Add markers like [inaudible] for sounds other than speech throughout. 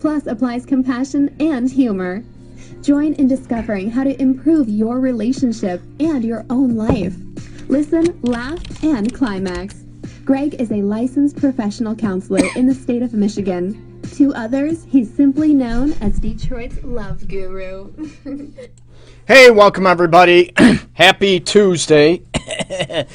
plus applies compassion and humor. Join in discovering how to improve your relationship and your own life. Listen, laugh, and climax. Greg is a licensed professional counselor in the state of Michigan. To others, he's simply known as Detroit's love guru. [laughs] hey, welcome everybody. [clears throat] Happy Tuesday. [laughs]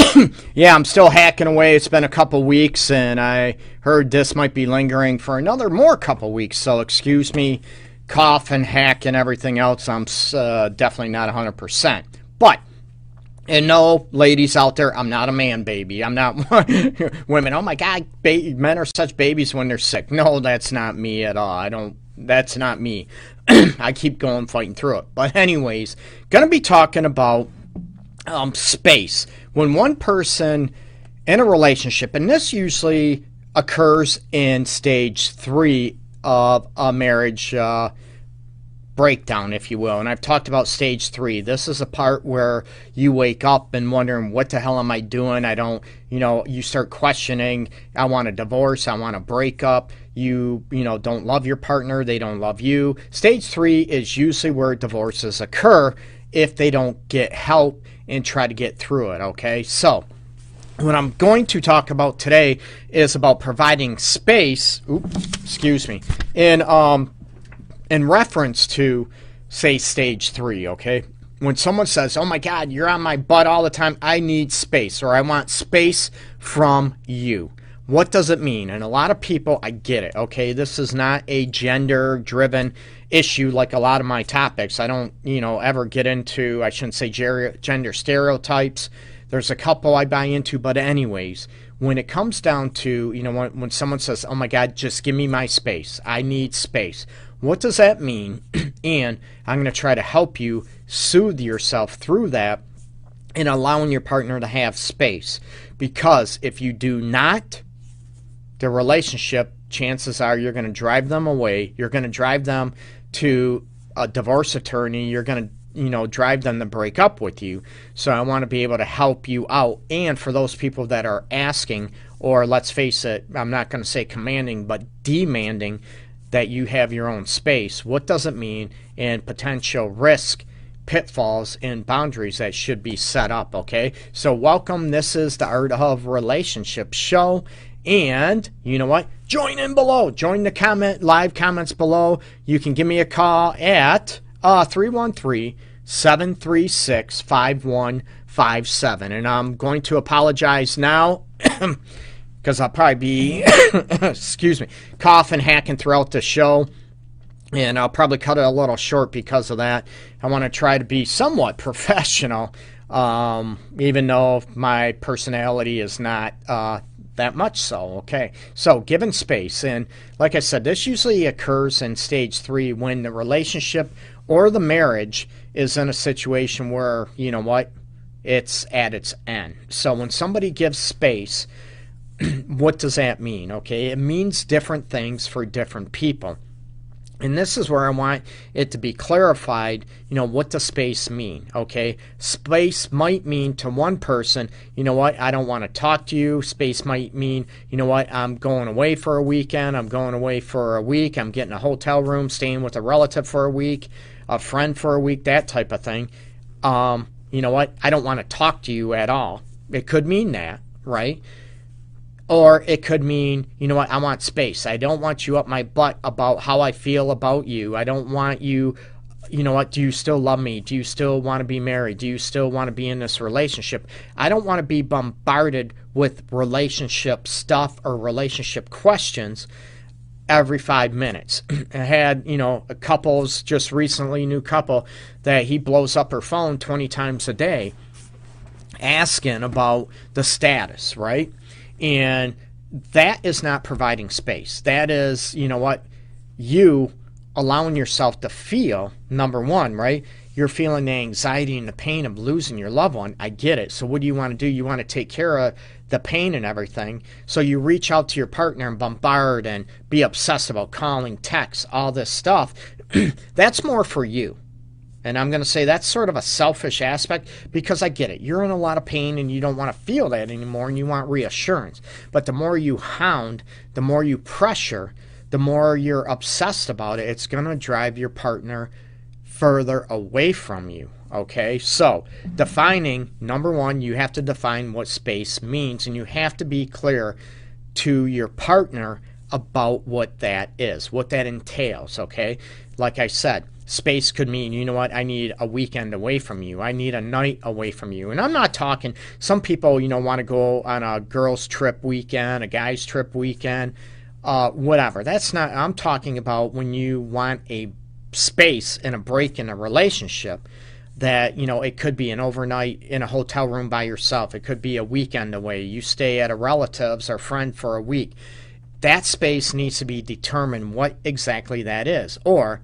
[coughs] yeah, I'm still hacking away. It's been a couple weeks, and I heard this might be lingering for another more couple weeks. So excuse me, cough and hack and everything else. I'm uh, definitely not 100%. But and no, ladies out there, I'm not a man baby. I'm not [laughs] women. Oh my God, ba- men are such babies when they're sick. No, that's not me at all. I don't. That's not me. [coughs] I keep going, fighting through it. But anyways, gonna be talking about um, space when one person in a relationship, and this usually occurs in stage three of a marriage uh, breakdown, if you will. And I've talked about stage three. This is a part where you wake up and wondering, what the hell am I doing? I don't, you know, you start questioning, I want a divorce, I want a breakup. You, you know, don't love your partner, they don't love you. Stage three is usually where divorces occur if they don't get help and try to get through it, okay? So, what I'm going to talk about today is about providing space, oops, excuse me, in um in reference to say stage 3, okay? When someone says, "Oh my god, you're on my butt all the time. I need space or I want space from you." What does it mean? And a lot of people, I get it, okay? This is not a gender driven issue like a lot of my topics. I don't, you know, ever get into, I shouldn't say gender stereotypes. There's a couple I buy into, but, anyways, when it comes down to, you know, when, when someone says, oh my God, just give me my space, I need space, what does that mean? [clears throat] and I'm going to try to help you soothe yourself through that and allowing your partner to have space. Because if you do not, the relationship, chances are you're going to drive them away. You're going to drive them to a divorce attorney. You're going to you know drive them to break up with you. So i want to be able to help you out. And for those people that are asking or let's face it i'm not going to say commanding but demanding that you have your own space. What does it mean and potential risk pitfalls and boundaries that should be set up okay? So welcome. This is the art of relationship show and you know what? Join in below. Join the comment live comments below. You can give me a call at uh 313 736 5157. And I'm going to apologize now [coughs] because I'll probably be, [coughs] excuse me, coughing, hacking throughout the show. And I'll probably cut it a little short because of that. I want to try to be somewhat [laughs] professional, um, even though my personality is not uh, that much so. Okay. So, given space, and like I said, this usually occurs in stage three when the relationship or the marriage is in a situation where, you know what, it's at its end. So, when somebody gives space, [clears throat] what does that mean? Okay. It means different things for different people. And this is where I want it to be clarified, you know, what does space mean? Okay. Space might mean to one person, you know what, I don't want to talk to you. Space might mean, you know what, I'm going away for a weekend. I'm going away for a week. I'm getting a hotel room, staying with a relative for a week, a friend for a week, that type of thing. Um, you know what, I don't want to talk to you at all. It could mean that, right? Or it could mean, you know what, I want space. I don't want you up my butt about how I feel about you. I don't want you, you know what, do you still love me? Do you still want to be married? Do you still want to be in this relationship? I don't want to be bombarded with relationship stuff or relationship questions every five minutes. [clears throat] I had, you know, a couples just recently, new couple, that he blows up her phone 20 times a day asking about the status, right? And that is not providing space. That is, you know what, you allowing yourself to feel, number one, right? You're feeling the anxiety and the pain of losing your loved one. I get it. So, what do you want to do? You want to take care of the pain and everything. So, you reach out to your partner and bombard and be obsessed about calling, texts, all this stuff. [clears throat] That's more for you. And I'm going to say that's sort of a selfish aspect because I get it. You're in a lot of pain and you don't want to feel that anymore and you want reassurance. But the more you hound, the more you pressure, the more you're obsessed about it, it's going to drive your partner further away from you. Okay, so defining number one, you have to define what space means, and you have to be clear to your partner about what that is, what that entails. Okay, like I said, space could mean, you know what, I need a weekend away from you. I need a night away from you. And I'm not talking, some people, you know, want to go on a girls' trip weekend, a guy's trip weekend uh, whatever. That's not, I'm talking about when you want a space and a break in a relationship that, you know, it could be an overnight in a hotel room by yourself. It could be a weekend away. You stay at a relative's or friend for a week. That space needs to be determined what exactly that is. Or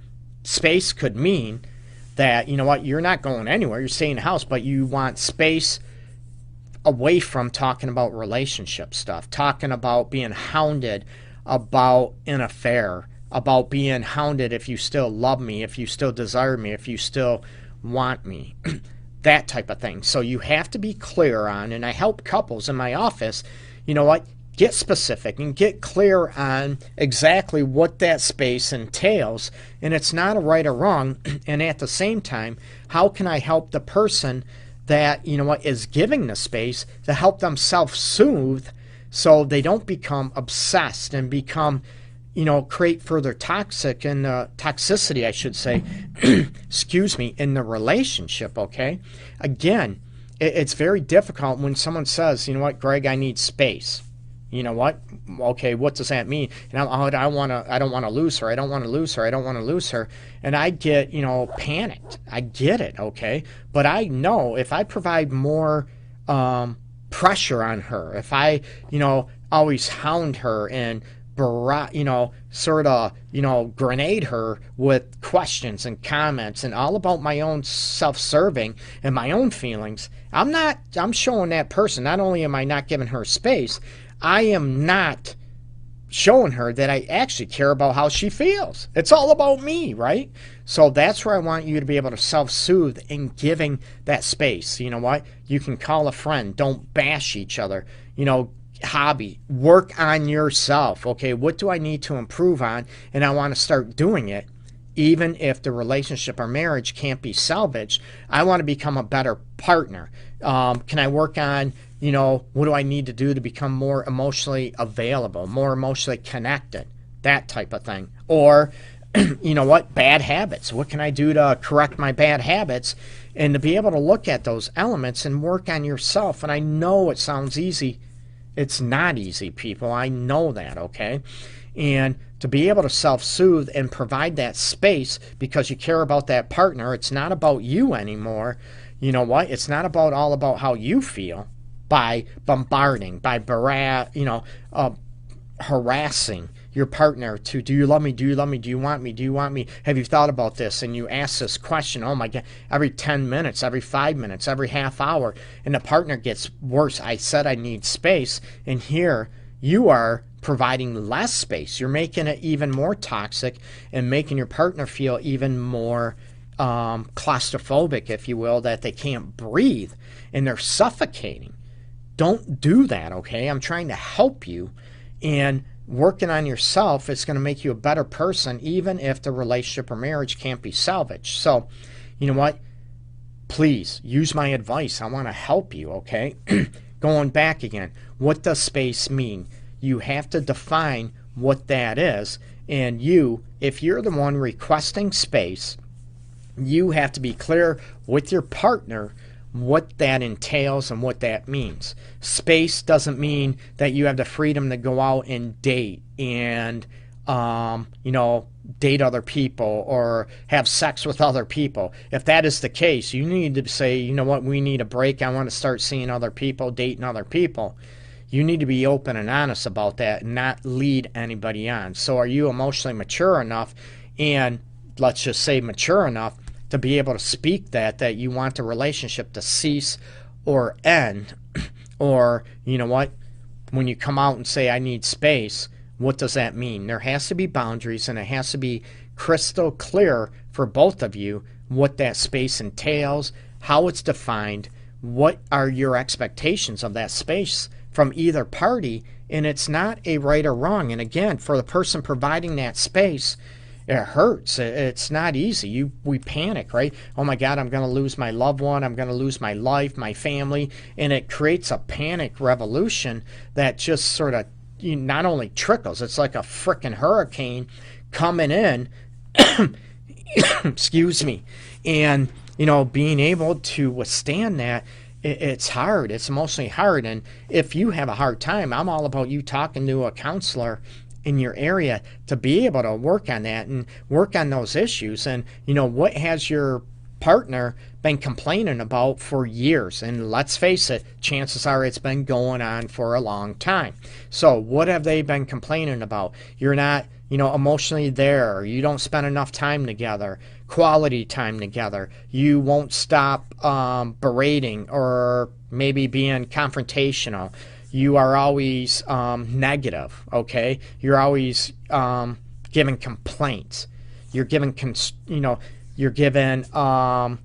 space could mean that, you know what, you're not going anywhere. You're staying in the house, but you want space away from talking about relationship stuff, talking about being hounded about an affair, about being hounded if you still love me, if you still desire me, if you still want me. [clears throat] that type of thing. So you have to be clear on, and I help couples in my office, you know what? Get specific and get clear on exactly what that space entails. And it's not a right or wrong. [clears throat] And at the same time, how can I help the person that, you know what, is giving the space to help them self soothe so they don't become obsessed and become you know create further toxic and uh, toxicity i should say [clears throat] excuse me in the relationship okay again it's very difficult when someone says you know what greg i need space you know what? Okay what does that mean? And i, I want to i don't want to lose her. I don't want to lose her. I don't want to lose her. And i get you know panicked. I get it okay? But i know if i provide more um, pressure on her, if I, you know, always hound her and you know, sort of, you know, grenade her with questions and comments and all about my own self-serving and my own feelings. I'm not I'm showing that person not only am I not giving her space, I am not showing her that I actually care about how she feels. It's all about me, right? So that's where I want you to be able to self soothe in giving that space. You know what? You can call a friend, don't bash each other. You know, hobby, work on yourself. Okay, what do I need to improve on? And I want to start doing it. Even if the relationship or marriage can't be salvaged, I want to become a better partner. Um, can I work on you know, what do I need to do to become more emotionally available, more emotionally connected, that type of thing. Or, [clears throat] you know what, bad habits. What can I do to correct my bad habits? And to be able to look at those elements and work on yourself. And I know it sounds easy. It's not easy, people. I know that, okay? And to be able to self soothe and provide that space because you care about that partner, it's not about you anymore. You know what? It's not about all about how you feel by bombarding, by barat, you know, uh, harassing your partner to do you love me? Do you love me? Do you want me? Do you want me? Have you thought about this? And you ask this question oh my god every 10 minutes every 5 minutes every half hour and the partner gets worse. I said i need space and here you are providing less space you're making it even more toxic and making your partner feel even more um, claustrophobic if you will that they can't breathe and they're suffocating don't do that, okay? I'm trying to help you. And working on yourself is going to make you a better person, even if the relationship or marriage can't be salvaged. So, you know what? Please use my advice. I want to help you, okay? [clears throat] Going back again, what does space mean? You have to define what that is. And you, if you're the one requesting space, you have to be clear with your partner what that entails and what that means. Space doesn't mean that you have the freedom to go out and date and, um, you know, date other people or have sex with other people. If that is the case, you need to say, you know what, we need a break. I want to start seeing other people, dating other people. You need to be open and honest about that and not lead anybody on. So, are you emotionally mature enough and let's just say, mature enough to be able to speak that, that you want the relationship to cease or end. [clears throat] or, you know what, when you come out and say, I need space, what does that mean? There has to be boundaries and it has to be crystal clear for both of you what that space entails, how it's defined, what are your expectations of that space from either party, and it's not a right or wrong. And again, for the person providing that space, it hurts. It's not easy. You we panic, right? Oh my God, I'm going to lose my loved one. I'm going to lose my life, my family, and it creates a panic revolution that just sort of you not only trickles. It's like a freaking hurricane coming in. [coughs] excuse me, and you know being able to withstand that it's hard. It's emotionally hard. And if you have a hard time, I'm all about you talking to a counselor in your area to be able to work on that and work on those issues. And, you know, what has your partner been complaining about for years? And let's face it, chances are it's been going on for a long time. So, what have they been complaining about? You're not, you know, emotionally there, you don't spend enough time together quality time together. You won't stop um, berating or maybe being confrontational. You are always um, negative, okay? You're always um, giving complaints. You're giving, cons- you know, you're giving um,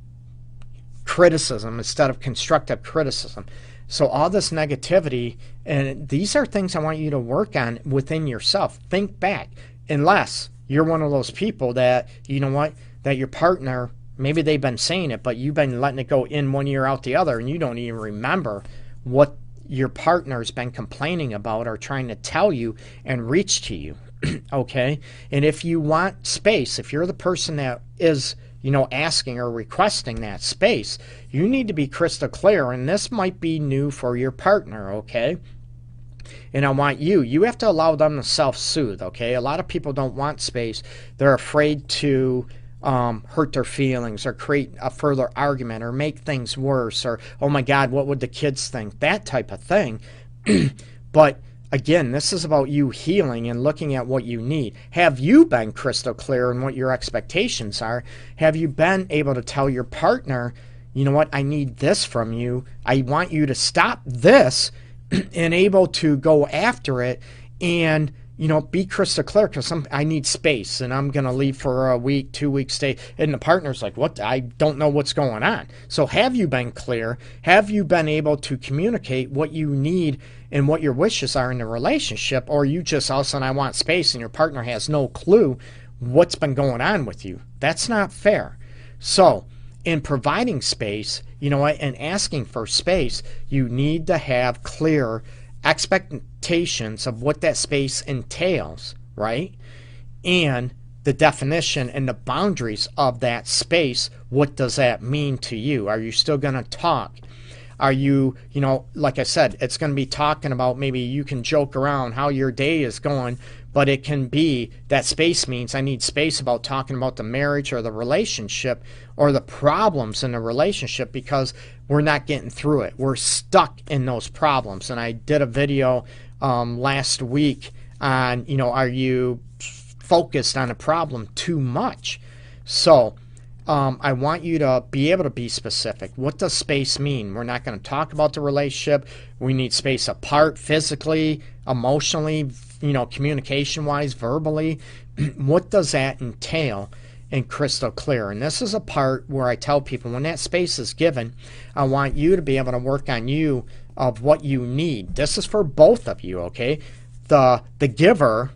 criticism instead of constructive criticism. So all this negativity, and these are things I want you to work on within yourself. Think back, unless you're one of those people that you know what that your partner maybe they've been saying it, but you've been letting it go in one ear out the other, and you don't even remember what your partner's been complaining about or trying to tell you and reach to you. [clears throat] okay? And if you want space, if you're the person that is, you know, asking or requesting that space, you need to be crystal clear. And this might be new for your partner, okay? And I want you, you have to allow them to self soothe, okay? A lot of people don't want space. They're afraid to um, hurt their feelings or create a further argument or make things worse or, oh my God, what would the kids think? That type of thing. [clears throat] but again, this is about you healing and looking at what you need. Have you been crystal clear in what your expectations are? Have you been able to tell your partner, you know what, I need this from you. I want you to stop this [clears throat] and able to go after it and you know, be crystal clear because I need space and I'm going to leave for a week, two weeks stay. And the partner's like, what? I don't know what's going on. So have you been clear? Have you been able to communicate what you need and what your wishes are in the relationship? Or you just all of a sudden, I want space and your partner has no clue what's been going on with you? That's not fair. So, in providing space, you know and asking for space, you need to have clear expectations of what that space entails, right? And the definition and the boundaries of that space. What does that mean to you? Are you still going to talk? Are you, you know, like I said, it's going to be talking about maybe you can joke around how your day is going, but it can be that space means I need space about talking about the marriage or the relationship or the problems in the relationship because we're not getting through it. We're stuck in those problems. And I did a video um, last week on, you know, are you focused on a problem too much? So, um, I want you to be able to be specific. What does space mean? We're not going to talk about the relationship. We need space apart physically, emotionally, you know, communication wise, verbally. [clears throat] what does that entail? And crystal clear. And this is a part where I tell people when that space is given, I want you to be able to work on you of what you need. This is for both of you, okay? The the giver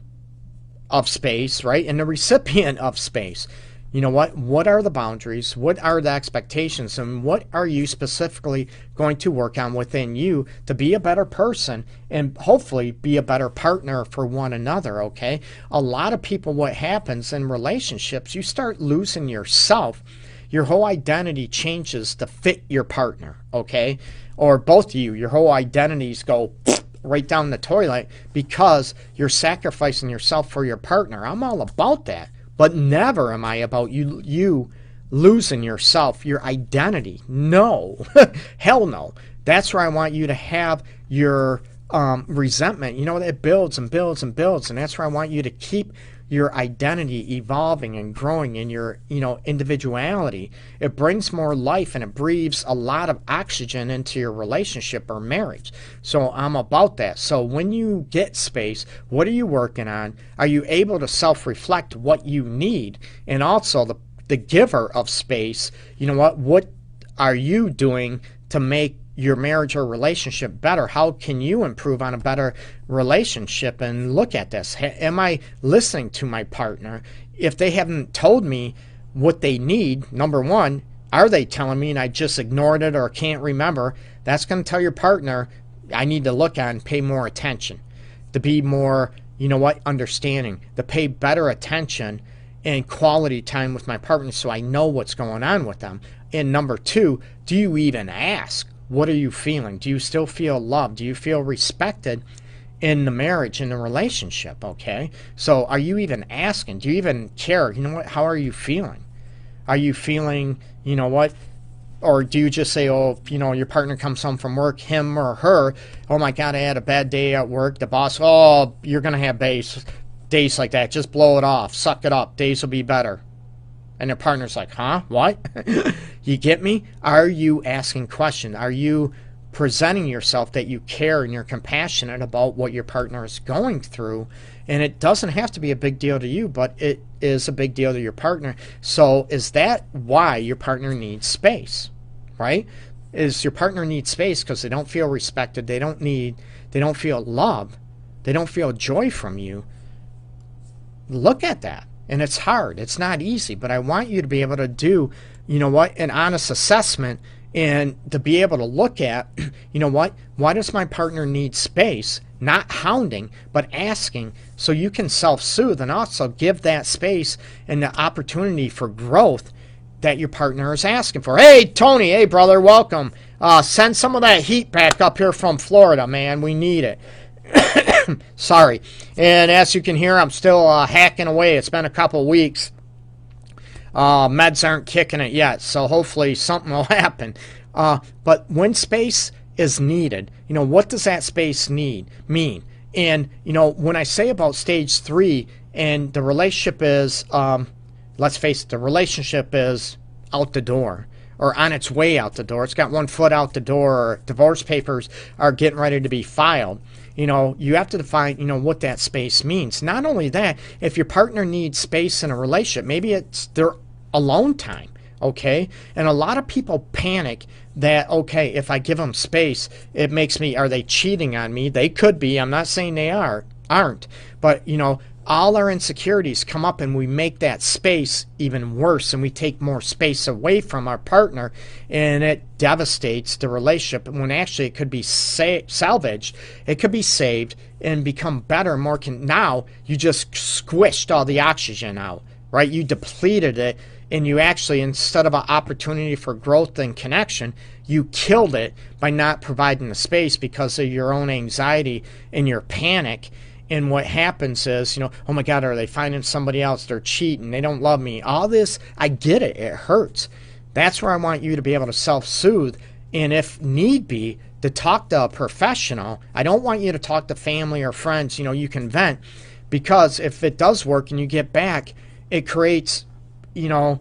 of space, right? And the recipient of space you know what what are the boundaries? What are the expectations? And what are you specifically going to work on within you to be a better person and hopefully be a better partner for one another okay? A lot of people what happens in relationships you start losing yourself. Your whole identity changes to fit your partner okay? Or both of you your whole identities go [sniffs] right down the toilet because you're sacrificing yourself for your partner. I'm all about that but never am I about you you losing yourself, your identity. No. [laughs] Hell no. That's where I want you to have your um, resentment. You know, it builds and builds and builds. And that's where I want you to keep your identity evolving and growing in your you know individuality it brings more life and it breathes a lot of oxygen into your relationship or marriage. So i'm about that. So when you get space what are you working on? Are you able to self-reflect what you need? And also the the giver of space you know what what are you doing to make your marriage or relationship better? How can you improve on a better relationship and look at this? Am I listening to my partner? If they haven't told me what they need, number one, are they telling me and I just ignored it or can't remember? That's going to tell your partner I need to look on, pay more attention, to be more, you know what, understanding, to pay better attention and quality time with my partner so I know what's going on with them. And number two, do you even ask? What are you feeling? Do you still feel loved? Do you feel respected in the marriage, in the relationship? Okay. So are you even asking? Do you even care? You know what? How are you feeling? Are you feeling, you know what? Or do you just say, oh, you know, your partner comes home from work, him or her, oh my God, I had a bad day at work. The boss, oh, you're going to have days, days like that. Just blow it off. Suck it up. Days will be better. And their partner's like, huh? What? [laughs] you get me? Are you asking questions? Are you presenting yourself that you care and you're compassionate about what your partner is going through? And it doesn't have to be a big deal to you, but it is a big deal to your partner. So is that why your partner needs space? Right? Is your partner needs space because they don't feel respected, they don't need, they don't feel love, they don't feel joy from you. Look at that and it's hard. It's not easy, but I want you to be able to do, you know what, an honest assessment and to be able to look at, [clears throat] you know what, why does my partner need space? Not hounding, but asking so you can self soothe and also give that space and the opportunity for growth that your partner is asking for. Hey, Tony, hey, brother, welcome. Uh, send some of that heat back up here from Florida, man. We need it. [clears throat] [coughs] Sorry. And as you can hear, I'm still uh, hacking away. It's been a couple weeks. Uh, meds aren't kicking it yet, so hopefully something [laughs] will happen. Uh, but when space is needed, you know, what does that space need mean? And you know, when I say about stage three, and the relationship is, um, let's face it, the relationship is out the door or on its way out the door. It's got one foot out the door, or divorce papers are getting ready to be filed you know, you have to define, you know, what that space means. Not only that, if your partner needs space in a relationship, maybe it's their alone time, okay? And a lot of people panic that, okay, if I give them space, it makes me, are they cheating on me? They could be. I'm not saying they are, aren't. But, you know, all our insecurities come up and we make that space even worse and we take more space away from our partner and it devastates the relationship. When actually it could be sa- salvaged it could be saved and become better more con- now you just squished all the oxygen out right? You depleted it and you actually instead of an opportunity for growth and connection you killed it by not providing the space because of your own anxiety and your panic and what happens is, you know, oh my God, are they finding somebody else? They're cheating. They don't love me. All this, I get it. It hurts. That's where I want you to be able to self soothe. And if need be, to talk to a professional. I don't want you to talk to family or friends. You know, you can vent because if it does work and you get back, it creates, you know,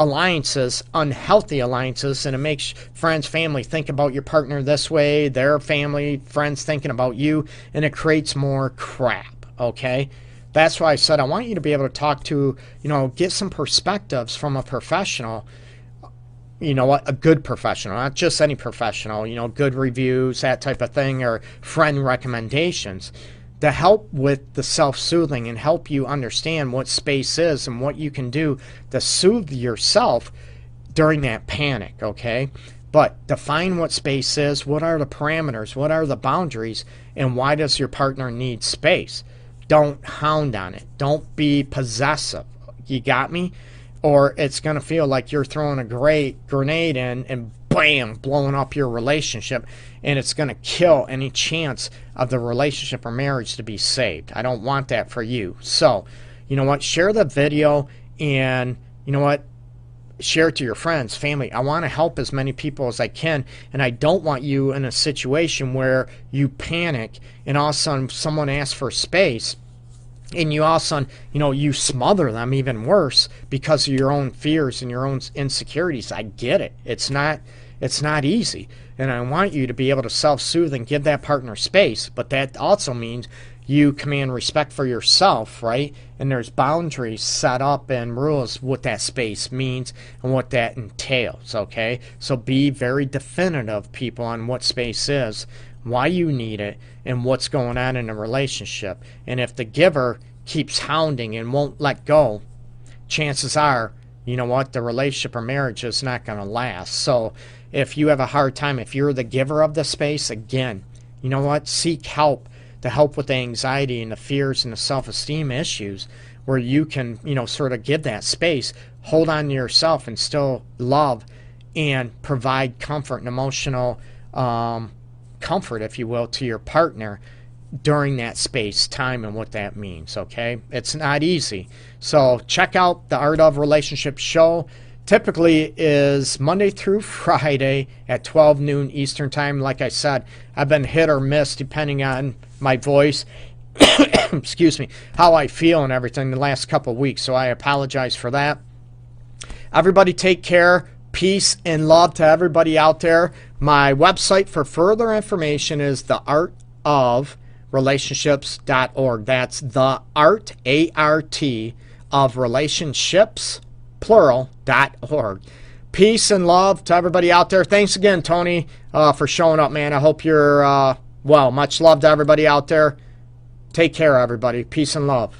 alliances, unhealthy alliances, and it makes friends, family think about your partner this way, their family, friends thinking about you, and it creates more crap, okay? That's why I said I want you to be able to talk to, you know, get some perspectives from a professional, you know, a good professional, not just any professional, you know, good reviews, that type of thing, or friend recommendations to help with the self soothing and help you understand what space is and what you can do to soothe yourself during that panic, okay? But define what space is, what are the parameters, what are the boundaries, and why does your partner need space? Don't hound on it. Don't be possessive. You got me? Or it's going to feel like you're throwing a great grenade in and bam, blowing up your relationship, and it's going to kill any chance of the relationship or marriage to be saved. I don't want that for you. So, you know what? Share the video and, you know what? Share it to your friends, family. I want to help as many people as I can, and I don't want you in a situation where you panic and all of a sudden someone asks for space and you also you know you smother them even worse because of your own fears and your own insecurities. I get it. It's not it's not easy. And i want you to be able to self-soothe and give that partner space but that also means you command respect for yourself right? And there's boundaries set up and rules what that space means and what that entails okay? So be very definitive people on what space is why you need it, and what's going on in a relationship. And if the giver keeps hounding and won't let go, chances are, you know what, the relationship or marriage is not going to last. So if you have a hard time, if you're the giver of the space, again, you know what, seek help to help with the anxiety and the fears and the self esteem issues where you can, you know, sort of give that space, hold on to yourself and still love and provide comfort and emotional um, comfort, if you will, to your partner during that space, time, and what that means. Okay, it's not easy. So check out the Art of Relationship show. Typically is Monday through [laughs] Friday at 12 noon Eastern time. Like I said, I've been hit or miss depending on my voice. [coughs] excuse me, how I feel and everything the last couple weeks. So I apologize for that. Everybody take care. Peace and love to everybody out there. My website for further information is the art of relationships.org. That's the art, A R T, of relationships, plural.org. Peace and love to everybody out there. Thanks again, Tony, uh, for showing up, man. I hope you're uh, well. Much love to everybody out there. Take care, everybody. Peace and love.